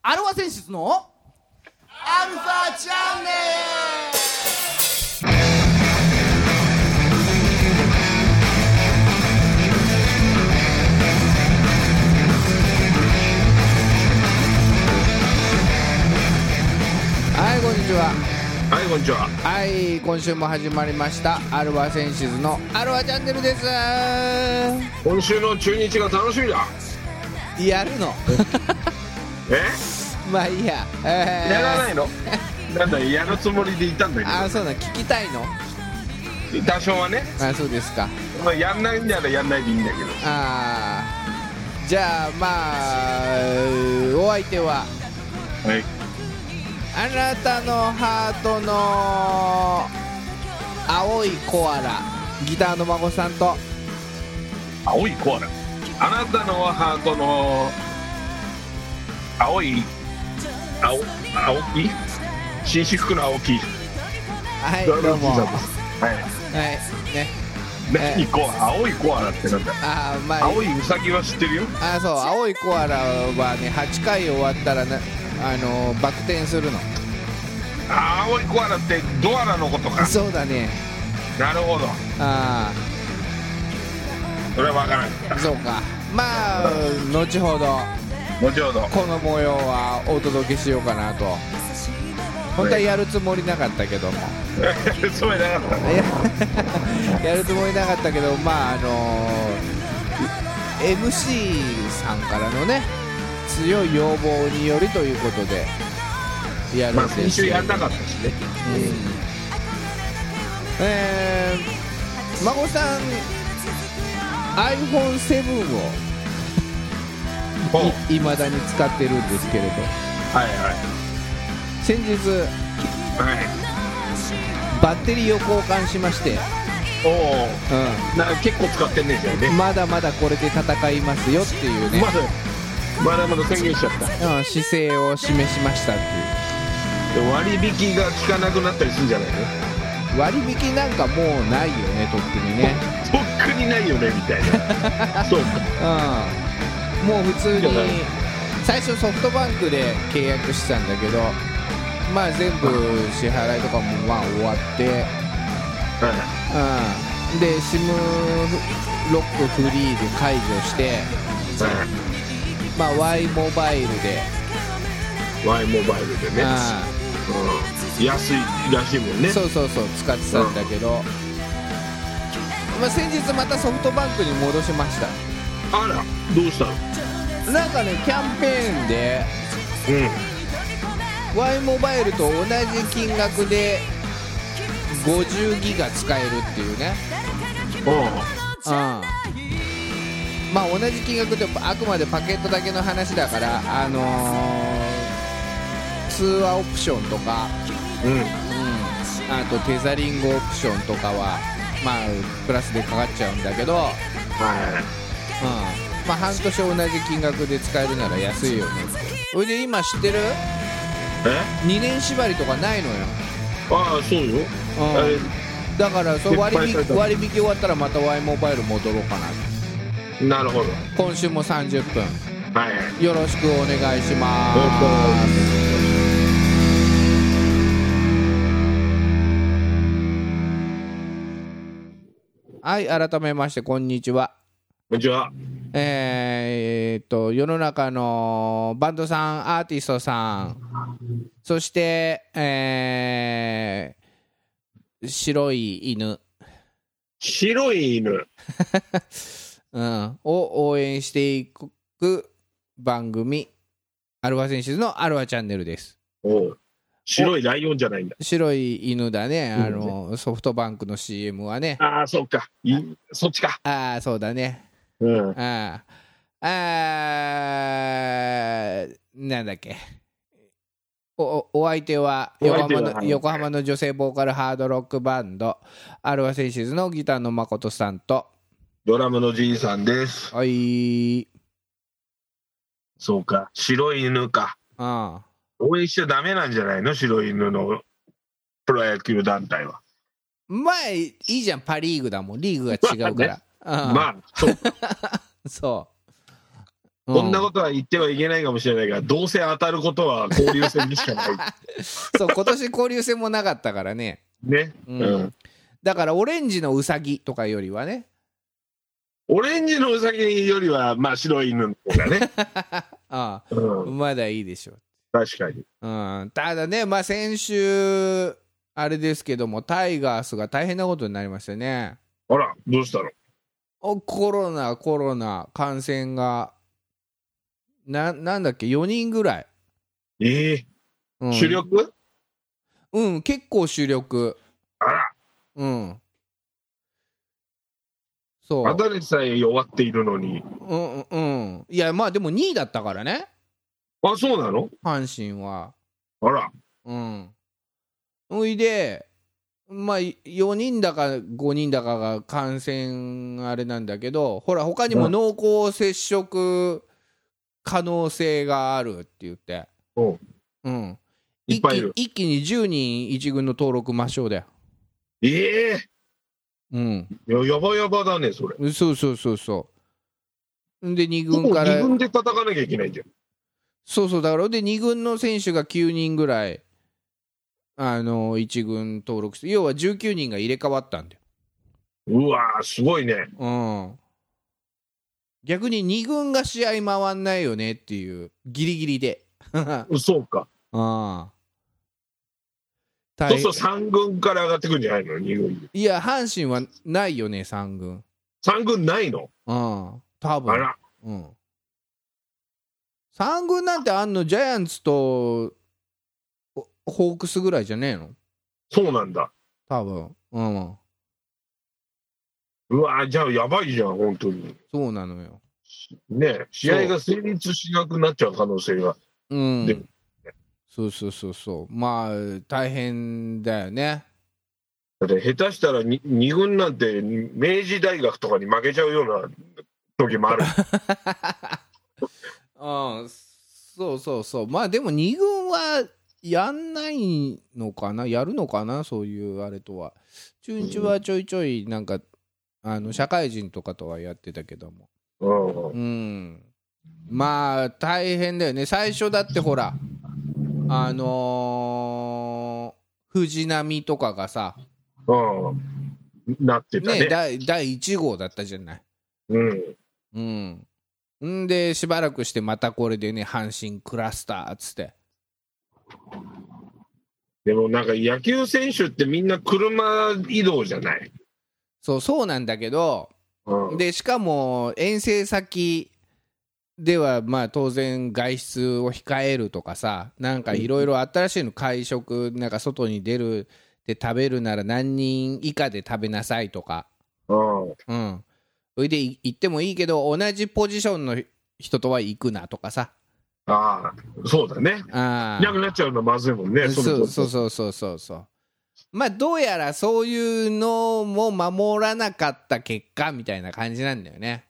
アルファ選出のアルファチャンネはいこんにちははいこんにちは。はい今週も始まりました。アルファセンシズのアルファチャンネルです。今週の中日が楽しみだ。やるの？え？まあいいや、えー。やらないの？なんだやるつもりでいたんだあそうなの聞きたいの？けど多少はね、あそうですか。まあ、やんないんならやんないでいいんだけど。あー。じゃあまあお相手は？はい。あなたのハートの青いコアラギターの孫さんと。青いコアラ。あなたのハートの青い青青木？紳士服の青木。はい。どうも。ははい。い。ね。何コア？青いコアラってなんだ？あーまあ。青いウサギは知ってるよ。あそう。青いコアラはね8回終わったらなあのバク転するの。青いコアラってドアラのことか。そうだね。なるほど。あそれは分からん。あそうか。まあ後ほど後ほどこの模様はお届けしようかなと。本当はやるつもりなかったけど。も そうやなかったいややるつもりなかったけどまああの MC さんからのね強い要望によりということでやるまあんです先週やんなかったしね。えー、孫さん iPhone7 ほうをいまだに使ってるんですけれど。はいは先日いはい。バッテリーを交換しまして、おおうな結構使ってんねじゃあね。ん、まだまだこれで戦いますよっていうね。ま、だまだまだ宣言しちゃった。うん、姿勢を示しましたっていで割引が効かなくなったりするんじゃないの？う割引なんかもうないよねとっくにねとっくにないよねみたいなそうかうんもう普通に最初ソフトバンクで契約してたんだけどまあ全部支払いとかもまあ終わってはうん、で SIM ロックフリーで解除して、まあ、Y モバイルで、い Y モバイルでね、ううん、安いらしいもんね。ん、そうそうそう使ってたんだけど、まあ、先日またソフトバンクに戻しましたあらどうした？のなんかねキャンペーンでうん。Y モバイルと同じ金額で50ギガ使えるっていうね。おう。うん。まあ同じ金額であくまでパケットだけの話だからあのー通話オプションとか、うん。うん、あとテザリングオプションとかはまあプラスでかかっちゃうんだけど、うんはまあ、半年同じ金額で使えるなら安いよね。それで今知ってる？いえ？2年縛りとかないのよ、ああそうよ、うん。えだからそう割引割引終わったらまた Y モバイル戻ろうかな。なるほど。今週も30分。はい。よろしくお願いします。はい、改めまして、こんにちは。こんにちは。えっと、世の中のバンドさん、アーティストさん、そして、えー白い犬、白い犬。うん、を応援していく番組、アルファセンシズのアルファチャンネルです。おう。白いライオンじゃないんだ。白い犬だね、うん。あのソフトバンクの CM はね。ああそっか。いそっちか。ああ、そうだね。うん。ああ、なんだっけ。おおお相手はお横浜の横浜の女性ボーカルハードロックバンドアルファセンシズのギターの誠さんと。ドラムのじいさんです。はい。そうか。白い犬か。あ応援しちゃダメなんじゃないの？白い犬のプロ野球団体は。まあいいじゃん。パ・リーグだもん。リーグが違うから、うんまあそう そこんなことは言ってはいけないかもしれないが、どうせ当たることは交流戦にしかない。そう今年交流戦もなかったからねね。ううんん。だからオレンジのウサギとかよりはねオレンジのウサギよりは、まあ、白い犬の方がね。あうん。あまだいいでしょ確かに。うん、ただね、まあ、先週、あれですけども、タイガースが大変なことになりましたね。あら、どうしたの？おコロナ、コロナ、感染が、ななんだっけ、4人ぐらい。ええうん、主力？うん、結構主力。あら、うん。そう。ただでさえ弱っているのに。うん、うんうん。いや、まあでも2位だったからね、あ、そうなの？阪神は。あら、うん。ほいで、まあ、4人だか5人だかが感染あれなんだけど、ほら、他にも濃厚接触可能性があるって言って、うんうん、いっぱいいる。一気に10人一軍の登録抹消だよ。ええうん、ややばやばだね、それ。そうそうそうそう。んで、2ほぼ軍から二、軍で戦わなきゃいけないじゃん。そうそう、だから、で、2軍の選手が9人ぐらい、あの、1軍登録して、要は19人が入れ替わったんだよ。うわー、すごいね。うん、逆に2軍が試合回んないよねっていう、ギリギリで。そうか。ああそうすると3軍から上がってくんじゃないの ?2 軍に。いや、阪神はないよね、3軍。3軍ないの？うん、多分あら、うん。3軍なんてあんの、ジャイアンツとおホークスぐらいじゃねえの？そうなんだ。多分うん、うわー、じゃあやばいじゃん、本当に。そうなのよ。ね試合が成立しなくなっちゃう可能性が。うんで。そうそうそうそう。まあ、大変だよね。だって下手したら 2, 二軍なんて明治大学とかに負けちゃうような時もある。うん、そうそうそう。まあでも2軍はやんないのかな？やるのかな？そういうあれとは。中日はちょいちょいなんか、あの社会人とかとはやってたけども。うんうん。まあ大変だよね。最初だってほら、あのー藤波とかがさ、うん。なってたね、ね。第第1号だったじゃない。うん。うん。んで、しばらくしてまたこれでね、阪神クラスターっつって。でもなんか野球選手ってみんな車移動じゃない？そう、そうなんだけど、うん。で、しかも遠征先では、まあ当然外出を控えるとかさ、なんかいろいろ新しいの会食、なんか外に出るで食べるなら何人以下で食べなさいとか。うん。うん。それでい行ってもいいけど、同じポジションの人とは行くなとかさ。ああ、そうだね。あいなくなっちゃうのまずいもんね。そうそうう。そうそうそうそうまあどうやらそういうのも守らなかった結果みたいな感じなんだよね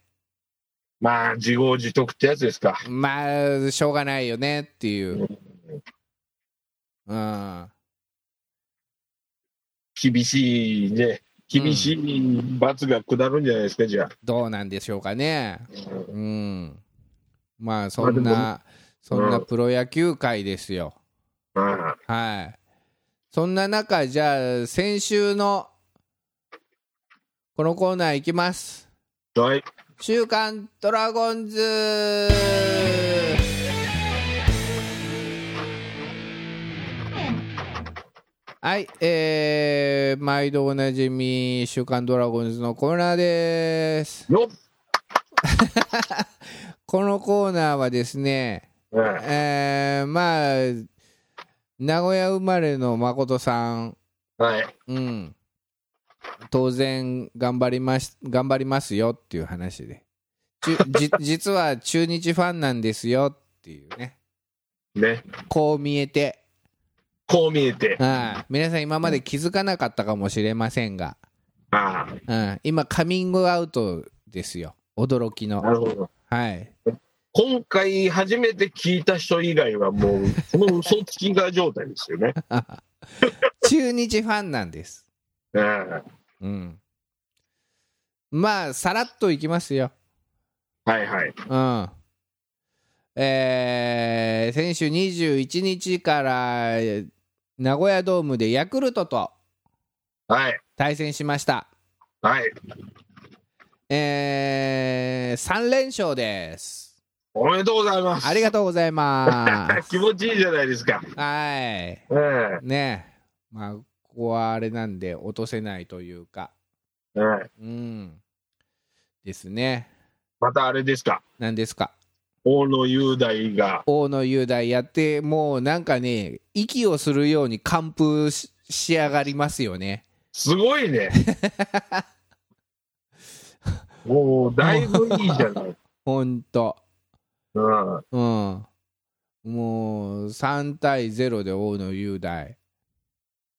まあ、自業自得ってやつですか。まあしょうがないよねっていううん厳しいね。厳しい罰が下るんじゃないですか、じゃどうなんでしょうかねあ。うんまあそんまなそんなプロ野球界ですよ。はい。そんな中じゃあ先週のこのコーナーいきます。はい。週刊ドラゴンズ。はい、えー、毎度おなじみ週刊ドラゴンズのコーナーです。よっ。このコーナーはですねうんえー、まあ名古屋生まれの誠さん。はい。うん。当然頑張ります頑張りますよっていう話で。実は中日ファンなんですよっていうね。ね。こう見えて、こう見えて。はい。皆さん今まで気づかなかったかもしれませんが、あうん、今カミングアウトですよ。驚きあ、の。なるほど。はい今回初めて聞いた人以外はもう、この嘘つきが状態ですよね。中日ファンなんですうんうんまあさらっといきますよはいはい。うんえー先週21日から名古屋ドームでヤクルトとはい。対戦しました。はい。え3連勝です。おめでとうございます。ありがとうございま 気持ちいいじゃないですか。す。はい。ええねまあ、ここはあれなんで落とせないというか、ええうん。ですね。またあれですか。何ですか？大野雄大が。大野雄大やって、もうなんかね、息をするように完封し仕上がりますよね。すごいね。もう、だいぶいいじゃない。ほんと。うん。うん。もう3対0で大野雄大。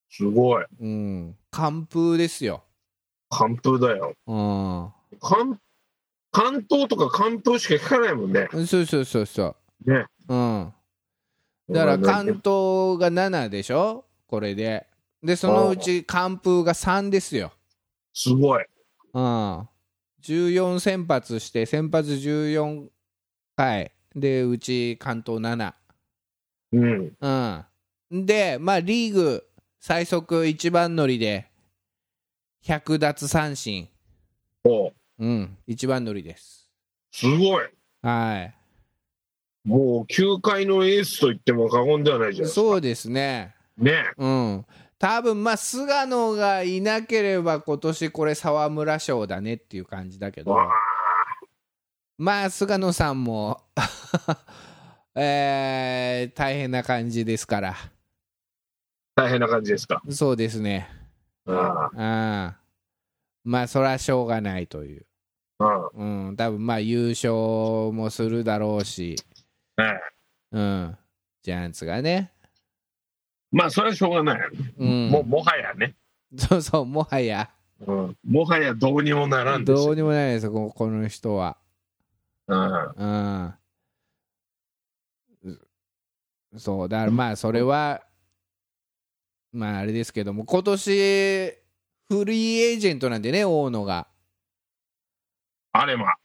すごい。うん。完封ですよ。完封だよ。うん。関関東とか関東しか聞かないもんね。そうそうそうそね。う。うん。だから関東が7でしょ？これで。で、そのうち完封が3ですよ。すごい。うん。14先発して、先発14回。で、うち関東7。うん。うん。で、まあ、リーグ最速一番乗りで、100奪三振。おううん。一番乗りです。すごい。はい。もう、球界のエースと言っても過言ではないじゃないですか。そうですね。ね。うん。多分まあ菅野がいなければ今年これ沢村賞だねっていう感じだけどまあ菅野さんも えー大変な感じですから。大変な感じですか？そうですね。あうん。まあそれはしょうがないという。あ。あ。うん。多分まあ優勝もするだろうし。うん。ジャイアンツがね。まあ、それはしょうがない。うん。も、もはやね。そうそうもはや。うん。もはやどうにもならんですよ。どうにもないですよここの人はうん。うん。そう、だからまあ、それは、まあ、あれですけども、今年、フリーエージェントなんでね、大野が。あれま。あ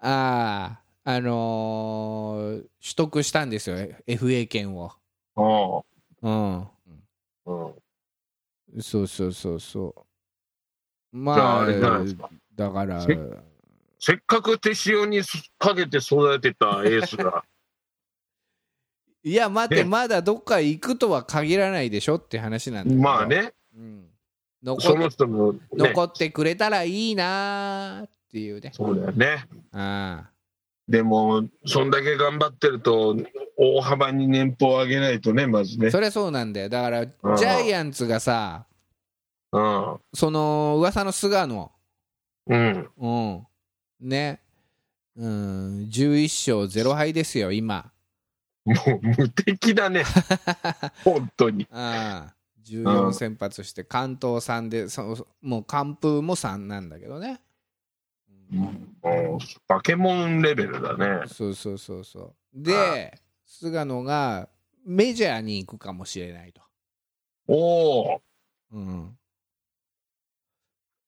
あ、あのー取得したんですよ、FA 権を。おううん。うん。そうそうそうそう。まあ、あ。だから、せせっかく手塩にかけて育てたエースが、いや、待って、ねまだどっか行くとは限らないでしょって話なんだけどまあ、ね、うん、残その人も、ね、残ってくれたらいいなーっていうね。そうだよね。あでも、そんだけ頑張ってると、大幅に年俸を上げないとね、まずね。あそりゃそうなんだよ。だから、ジうんャイアンツがさ、うん。その噂の菅野、うん。うん、ね、うん、11勝0敗ですよ、今。もう無敵だね。本当に。ああう14ん先発して、関東3で、そもう完封も3なんだけどね。もう、バケモンレベルだね。そうそうそうそう。で、菅野がメジャーに行くかもしれないと。おお。うん。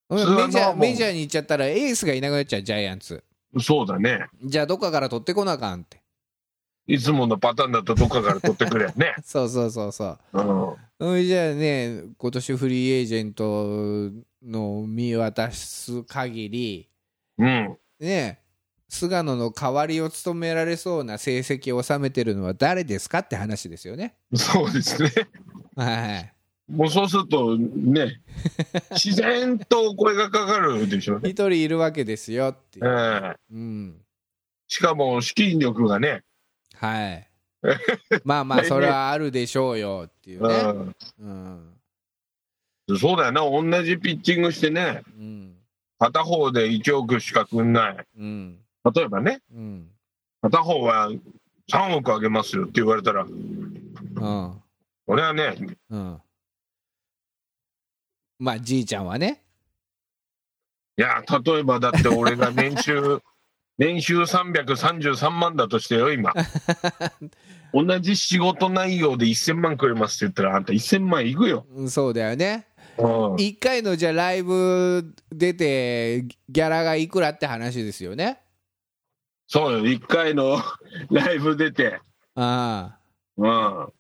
メジャーメジャーに行っちゃったらエースがいなくなっちゃうジャイアンツそうだね。じゃあどっかから取ってこなあかんっていつものパターンだとどっかから取ってくれよね。そうそうそうそううん。うんじゃあね今年フリーエージェントの見渡す限りうん。ね菅野の代わりを務められそうな成績を収めてるのは誰ですかって話ですよねそうですね。はいもうそうするとね、自然とお声がかかるでしょう一ね。人いるわけですよっていう、ええ。うん。しかも資金力がね、はい。まあまあそれはあるでしょうよっていうね。うん。うん、そうだよな、同じピッチングしてね、うん。片方で1億しかくんない。うん。例えばね、うん。片方は3億あげますよって言われたら、うん。俺はね、うんまあじいちゃんはね。いや、例えばだって俺が年収、年収333万だとしてよ、今。同じ仕事内容で1000万くれますって言ったら、あんた1000万いくよ。うんそうだよね。うん。1回のじゃあライブ出てギャラがいくらって話ですよね。そうよ、1回の ライブ出て、ああ。うん。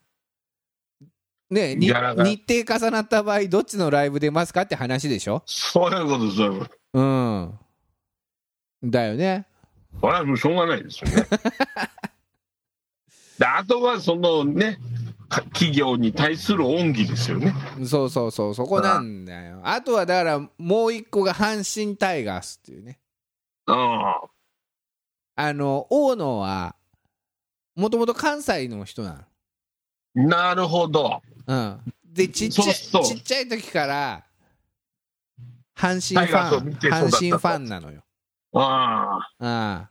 ね日程重なった場合どっちのライブ出ますかって話でしょ？そういうこと、そういうこと。うんだよねこれはもうしょうがないですよね。であとはそのね、か企業に対する恩義ですよね。そうそうそうそこなんだよあとはだからもう一個が阪神タイガースっていうねああ。あの大野はもともと関西の人なのなるほど。うん、でちっちゃいそうそうちっちゃい時から阪神ファン阪神ファンなのよ。ああ。ああ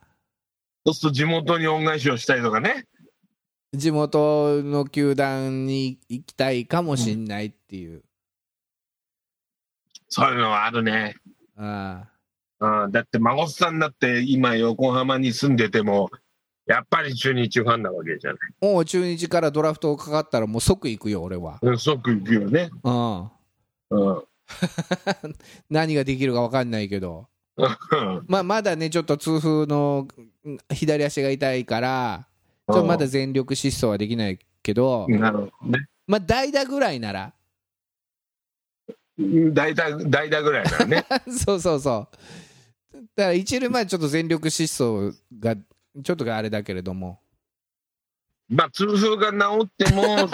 そうすると地元に恩返しをしたりとかね。地元の球団に行きたいかもしんないっていう。そういうのはあるね。あうん、だって孫さんだって今横浜に住んでても、やっぱり中日ファンなわけじゃない。あもう中日からドラフトかかったらもう即行くよ俺は。うん即行くよね。うん、うん。何ができるか分かんないけど、まあ、まだねちょっと痛風のうん左足が痛いからちょっとまだ全力疾走はできないけど、なるほどね。まあ代打ぐらいならうん代打、代打ぐらいだよね。そうそうそう。だから一塁前ちょっと全力疾走がちょっとあれだけれども、まあ、痛風が治っても、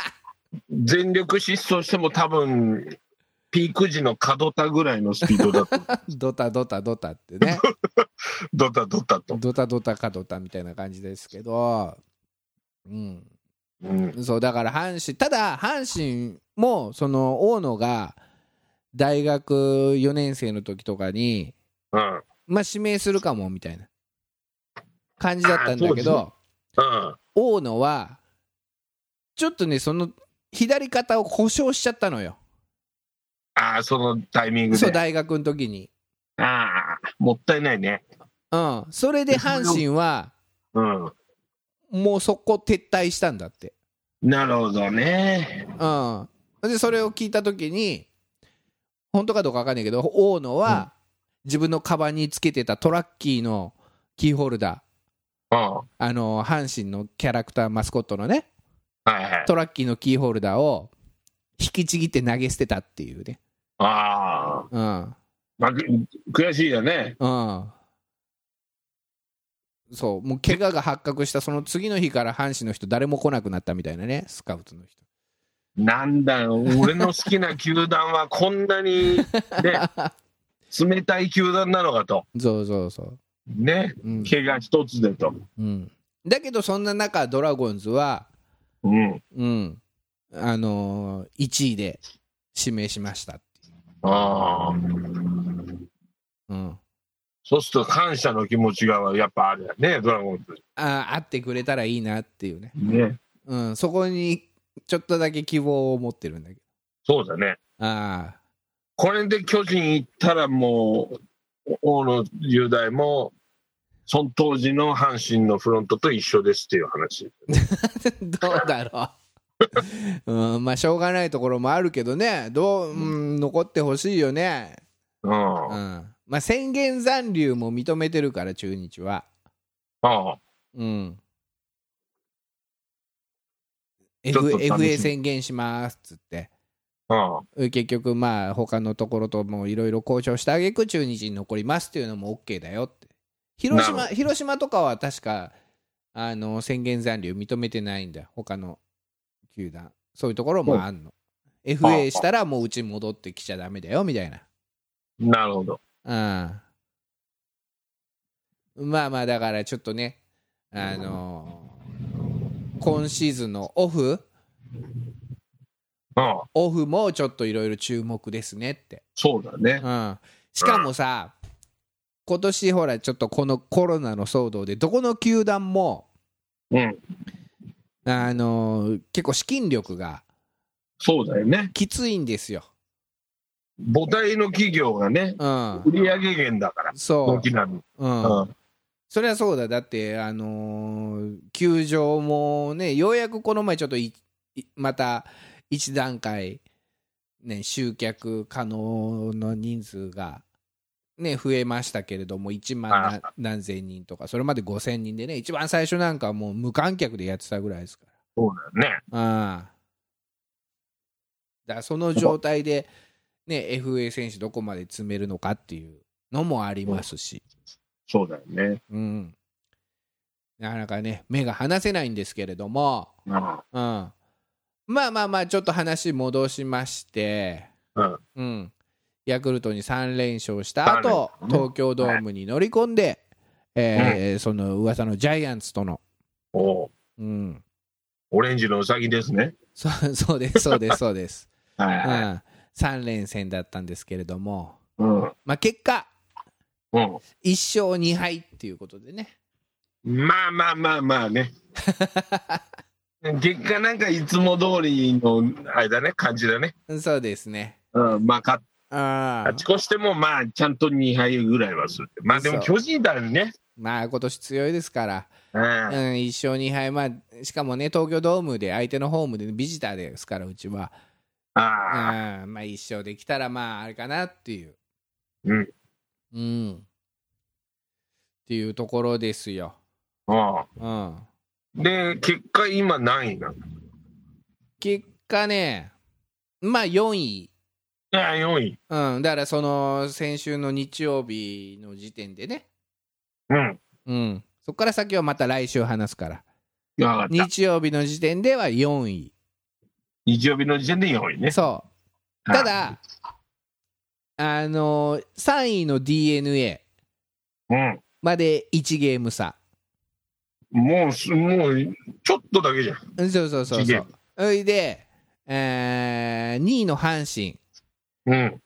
全力疾走しても多分、ピーク時の角田ぐらいのスピードだと。ドタドタドタってね、ドタドタと。ドタドタかドタみたいな感じですけど、うん、うん。そうだから阪神、ただ阪神もその大野が大学4年生の時とかに、うん。まあ、指名するかもみたいな感じだったんだけど、うん。大野はちょっとね、その左肩を故障しちゃったのよ。ああ、そのタイミングそう、で。大学の時に。ああ、もったいないね。うん。それで阪神は、うん。もうそこ撤退したんだって。なるほどね。うん。で、それを聞いた時に、本当かどうか分かんないけど、大野は、自分のカバンにつけてたトラッキーのキーホルダー、うん。あの、阪神のキャラクター、マスコットのね、はいはい。トラッキーのキーホルダーを引きちぎって投げ捨てたっていうね。ああ、うん。ま悔しいよね。うん。そう、もう怪我が発覚したその次の日から阪神の人誰も来なくなったみたいなね、スカウトの人。なんだよ、俺の好きな球団はこんなに、ね、冷たい球団なのかと。そうそうそう。ね。うん。怪我一つでと。うん、だけどそんな中、ドラゴンズは、うん。うん、あのー、1位で指名しましたああ。うん。そうすると感謝の気持ちがやっぱあるよね、ドラゴンズ。ああ、会ってくれたらいいなっていうね。ね。うん、そこにちょっとだけ希望を持ってるんだけそうだね。ど。ああ、これで巨人行ったらもう、大野雄大も、その当時の阪神のフロントと一緒ですっていう話。どうだろう。うん、まあ、しょうがないところもあるけどね、どう、うん、残ってほしいよね。うん。うんあまあ、宣言残留も認めてるから、中日は。あ。うん。F 楽しみ FA 宣言しますっつって。ああ。結局、まあ、他のところともいろいろ交渉してあげく中日に残りますっていうのも OK だよ。広島、広島とかは確か、あの、宣言残留認めてないんだよ。他の球団。そういうところもあんの。FA したらもううち戻ってきちゃダメだよ、みたいな。なるほど。うん。まあまあ、だからちょっとね、あの今シーズンのオフ、ああ。オフもちょっといろいろ注目ですねって。そうだね。うん。しかもさ、今年ほら、ちょっとこのコロナの騒動で、どこの球団も、うん。あの結構資金力がそうだよね。きついんですよ。母体の企業がね、うん。売上源だから、そう。うん。うん。それはそうだ、だって、あのー球場もね、ようやくこの前、ちょっといいまた一段階、ね、集客可能の人数がね、増えましたけれども、1万な何千人とか、それまで5000人でね、一番最初なんかもう無観客でやってたぐらいですから。そうだよね。ああだその状態で、ね、FA 選手どこまで詰めるのかっていうのもありますし、そうだよね。うん、なかなかね、目が離せないんですけれども、うん。うん、まあまあまあ、ちょっと話戻しまして、うん。うん、ヤクルトに3連勝した後東京ドームに乗り込んで、えーその噂のジャイアンツとの、おううん、オレンジのうさぎですね。そそうです、そうです、そうです。はいはい。うん、3連戦だったんですけれども、うん。まあ、結果、うん。1勝2敗っていうことでね、まあまあまあまあね。結果なんかいつも通りのあれだね、感じだね。そうですね。うん。まあ勝あ勝ち越してもまあちゃんと2敗ぐらいはする。まあでも巨人だね。まあ今年強いですから、うん。うん、1勝2敗、まあ、しかもね、東京ドームで相手のホームでビジターですから、うちは、ああ。うんまあ、1勝できたら、まあ、あれかなっていう、うん。うん、っていうところですよ。あうん、あ。で、結果今何位なの？い結果ね、まあ4位。や、4位。うん、だからその先週の日曜日の時点でね、うん。うん、そこから先はまた来週話すから、わかった。日曜日の時点では4位、日曜日の時点で4位ね。そう、ただ、あの3位の d n a うん。まで1ゲーム差、もうす、もう、ちょっとだけじゃん。うんそうそうそう1ゲームそう、それで、えー2位の阪神、うん。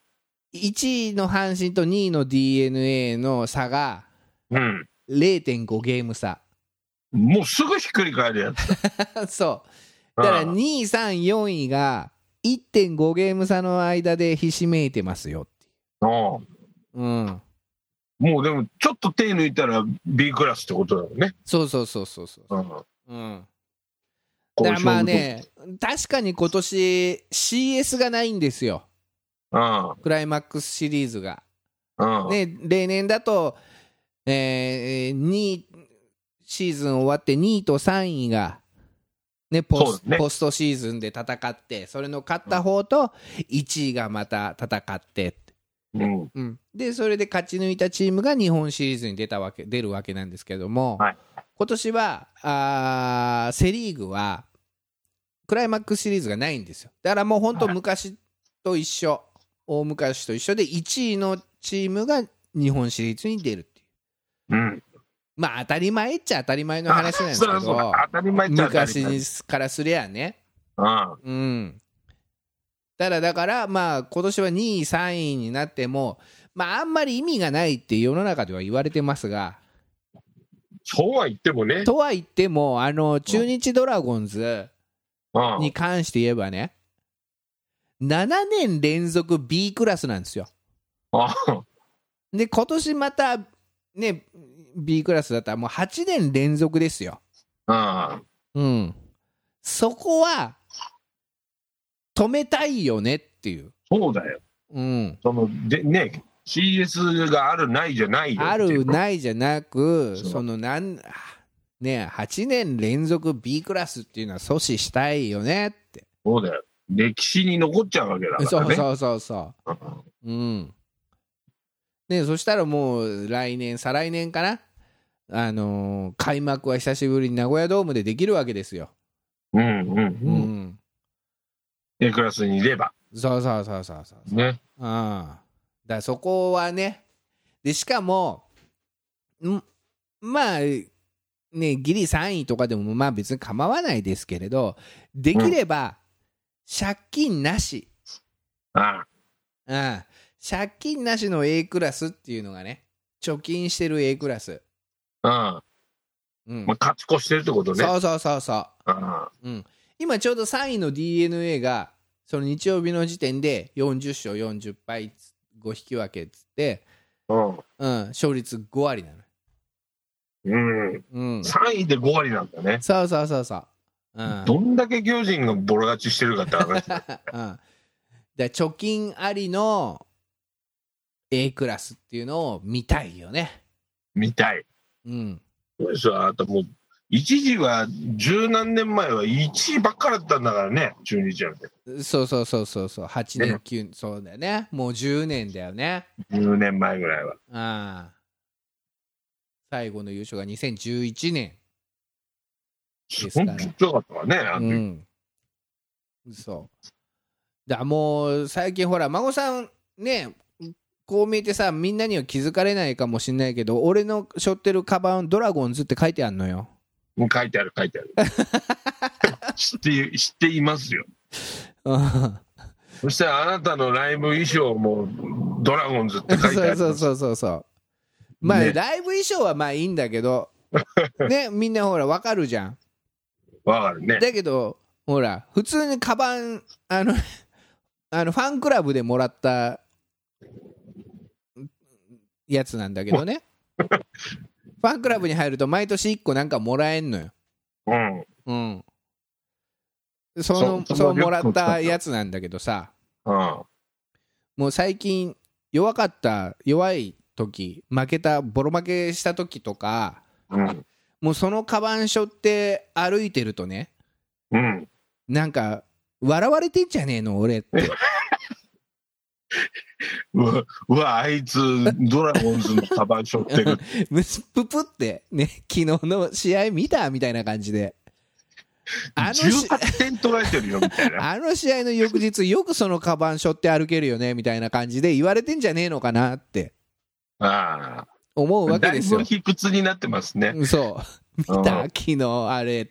1位の阪神と2位の d n a の差がうん。0.5ゲーム差。もうすぐひっくり返るやつ。そう。だからうん2位、3位、4位が1.5ゲーム差の間でひしめいてますよってうん。もうでも、ちょっと手抜いたら B クラスってことだよね。そうそうそうそうそう。うん。うん。だからまあね、確かに今年 CS がないんですよ。うん。クライマックスシリーズが。例年だと、えー、2位、シーズン終わって2位と3位が、ね、ポスね。ポストシーズンで戦って、それの勝った方と1位がまた戦って、うん。うん、でそれで勝ち抜いたチームが日本シリーズに出たわけ出るわけなんですけども、はい。今年はあーセ・リーグはクライマックスシリーズがないんですよ。だからもう本当昔と一緒、大昔と一緒で1位のチームが日本シリーズに出るっていううん。まあ当たり前っちゃ当たり前の話なんですけそりゃそうどだ 当たり前昔からすりゃねうん。うん。ただだから、まあ、今年は2位、3位になっても、まあ、あんまり意味がないって世の中では言われてますが、そうは言ってもね。とは言っても、あの中日ドラゴンズうん。に関して言えばね、7年連続 B クラスなんですよ。あで、今年また、ね、B クラスだったらもう8年連続ですよ。あ。うん。そこは、止めたいよねっていう。そうだよ。うん。その、で、ね、CS があるないじゃないよ。あるな。ないじゃなく、そのなん、ね、8年連続 B クラスっていうのは阻止したいよねって。そうだよ。歴史に残っちゃうわけだからね。そうそうそうそうんう。うん。ね、そしたらもう来年、再来年かな？あのー開幕は久しぶりに名古屋ドームでできるわけですよ。うんうんううん。ん。A クラスにいれば。そうそうそうそうそう。ね。うん。だそこはね、で、しかも、ん？まあ、ね、ギリ3位とかでもまあ別に構わないですけれど、できれば、借金なし、あうん、借金なしの A クラスっていうのがね、貯金してる A クラス。あ。うんまあ、勝ち越してるってことね。そうそうそうそあう、うん。今ちょうど3位の d n a が、その日曜日の時点で40勝40敗5引き分けっつって、うん。うん、勝率5割なの。うん。うん、3位で5割なんだね。そうそうそうそう。うん、どんだけ巨人がボロ勝ちしてるかって話。うん、で貯金ありの A クラスっていうのを見たいよね。見たい。うん。そうですよ。あともう、一時は、十何年前は1位ばっかだったんだからね、中日なんて。そうそうそうそうそう。8年、9年、そうだよね。もう10年だよね。10年前ぐらいは。ああ。最後の優勝が2011年。ですから本当に強かったからね、うん。そう。だもう最近ほら孫さんねこう見えてさみんなには気づかれないかもしれないけど俺の背負ってるカバンドラゴンズって書いてあんのよ。もう書いてある、書いてある。知って、知っていますよ。うんそしたらあなたのライブ衣装もドラゴンズって書いてある。そうそうそうそうそう。まあ、ねライブ衣装はまあいいんだけどねみんなほらわかるじゃん。わかるね。だけどほら普通にカバンあの あのファンクラブでもらったやつなんだけどね ファンクラブに入ると毎年1個なんかもらえんのようん。うんそのそそうもらったやつなんだけどさうん。もう最近弱かった弱い時負けたボロ負けした時とかうん。もうそのカバン背負って歩いてるとねうん。なんか笑われてんじゃねえの俺って うわ、うわあいつ、ドラゴンズのカバン背負ってる。むすぷぷってね昨日の試合見たみたいな感じであのし18点取られてるよ、みたいな。あの試合の翌日よくそのカバン背負って歩けるよねみたいな感じで言われてんじゃねえのかなってあ思うあ。わけですよだいぶ卑屈になってますね。そう見たうん昨日あれ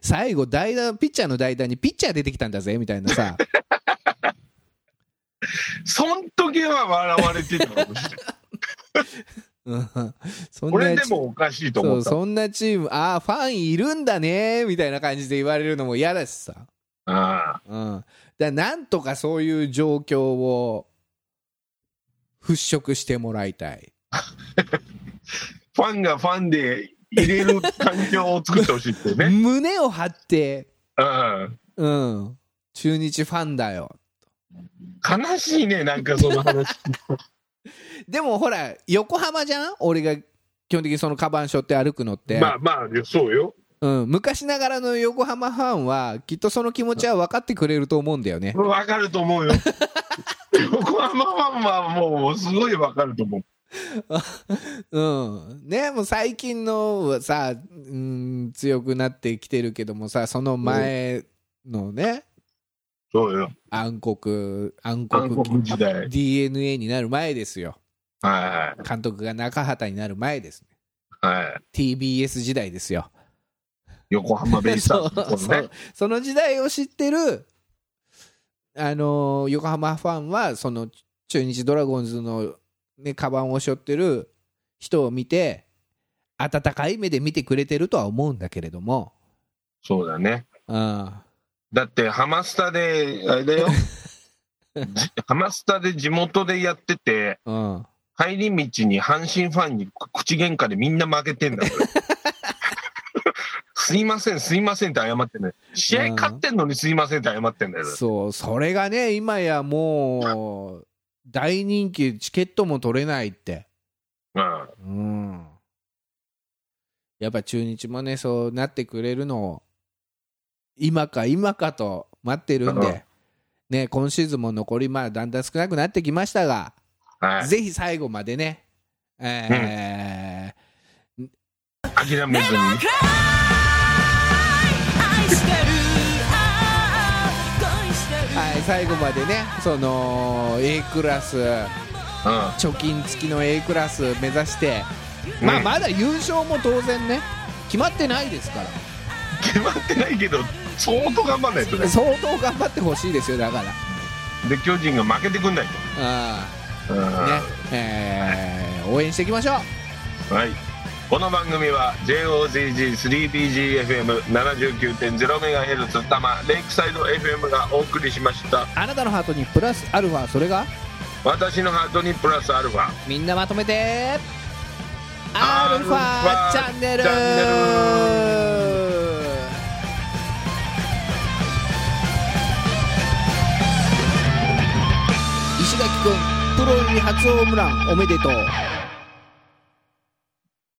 最後代打ピッチャーの代打にピッチャー出てきたんだぜみたいなさ そん時は笑われてたかもしれない。うんそんなでもおかしいと思うそんなチームああファンいるんだねみたいな感じで言われるのも嫌だしさああ。うん、だなんとかそういう状況を払拭してもらいたい。ファンがファンで入れる環境を作ってほしいってね。胸を張って、うん。うん、中日ファンだよ。悲しいね、なんかその話。でもほら、横浜じゃん？俺が基本的にそのカバン背負って歩くのって、まあまあ、そうよ。うん、昔ながらの横浜ファンはきっとその気持ちは分かってくれると思うんだよね。わかると思うよ。横浜ファンはもうすごいわかると思う。うん、ねもう最近のはさ、うん、強くなってきてるけどもさその前のねそうよ。暗黒暗韓黒国時代。DNA になる前ですよは監督が中畑になる前ですねいはい。はい。TBS 時代ですよ横浜ベイスターズね。その時代を知ってるあのー横浜ファンはその中日ドラゴンズの、ね、カバンを背負ってる人を見て温かい目で見てくれてるとは思うんだけれども、そうだね。うん、だって、ハマスタで、あれだよ。じハマスタで地元でやってて、うん、帰り道に阪神ファンに口喧嘩でみんな負けてんだから。すいません、すいませんって謝ってんだよ。試合勝ってんのにすいませんって謝ってんだよ。そうそれがね今やもう大人気チケットも取れないって、うん。うん、やっぱ中日もねそうなってくれるのを今か今かと待ってるんうんで、ね、今シーズンも残りまあだんだん少なくなってきましたが、はい。ぜひ最後までね、えー諦めずに。最後までねその A クラスうん。貯金付きの A クラス目指して、まあうんまだ優勝も当然ね決まってないですから決まってないけど、相当頑張んないとね。相当頑張ってほしいですよだからで、巨人が負けてくんないあと。うん。あねえー応援していきましょうはい。この番組は JOZG3BGFM79.0MHz 多摩レイクサイド FM がお送りしました。あなたのハートにプラスアルファそれが？私のハートにプラスアルファ。みんなまとめてアルファチャンネル石垣くんププロ入り初ホームランおめでとう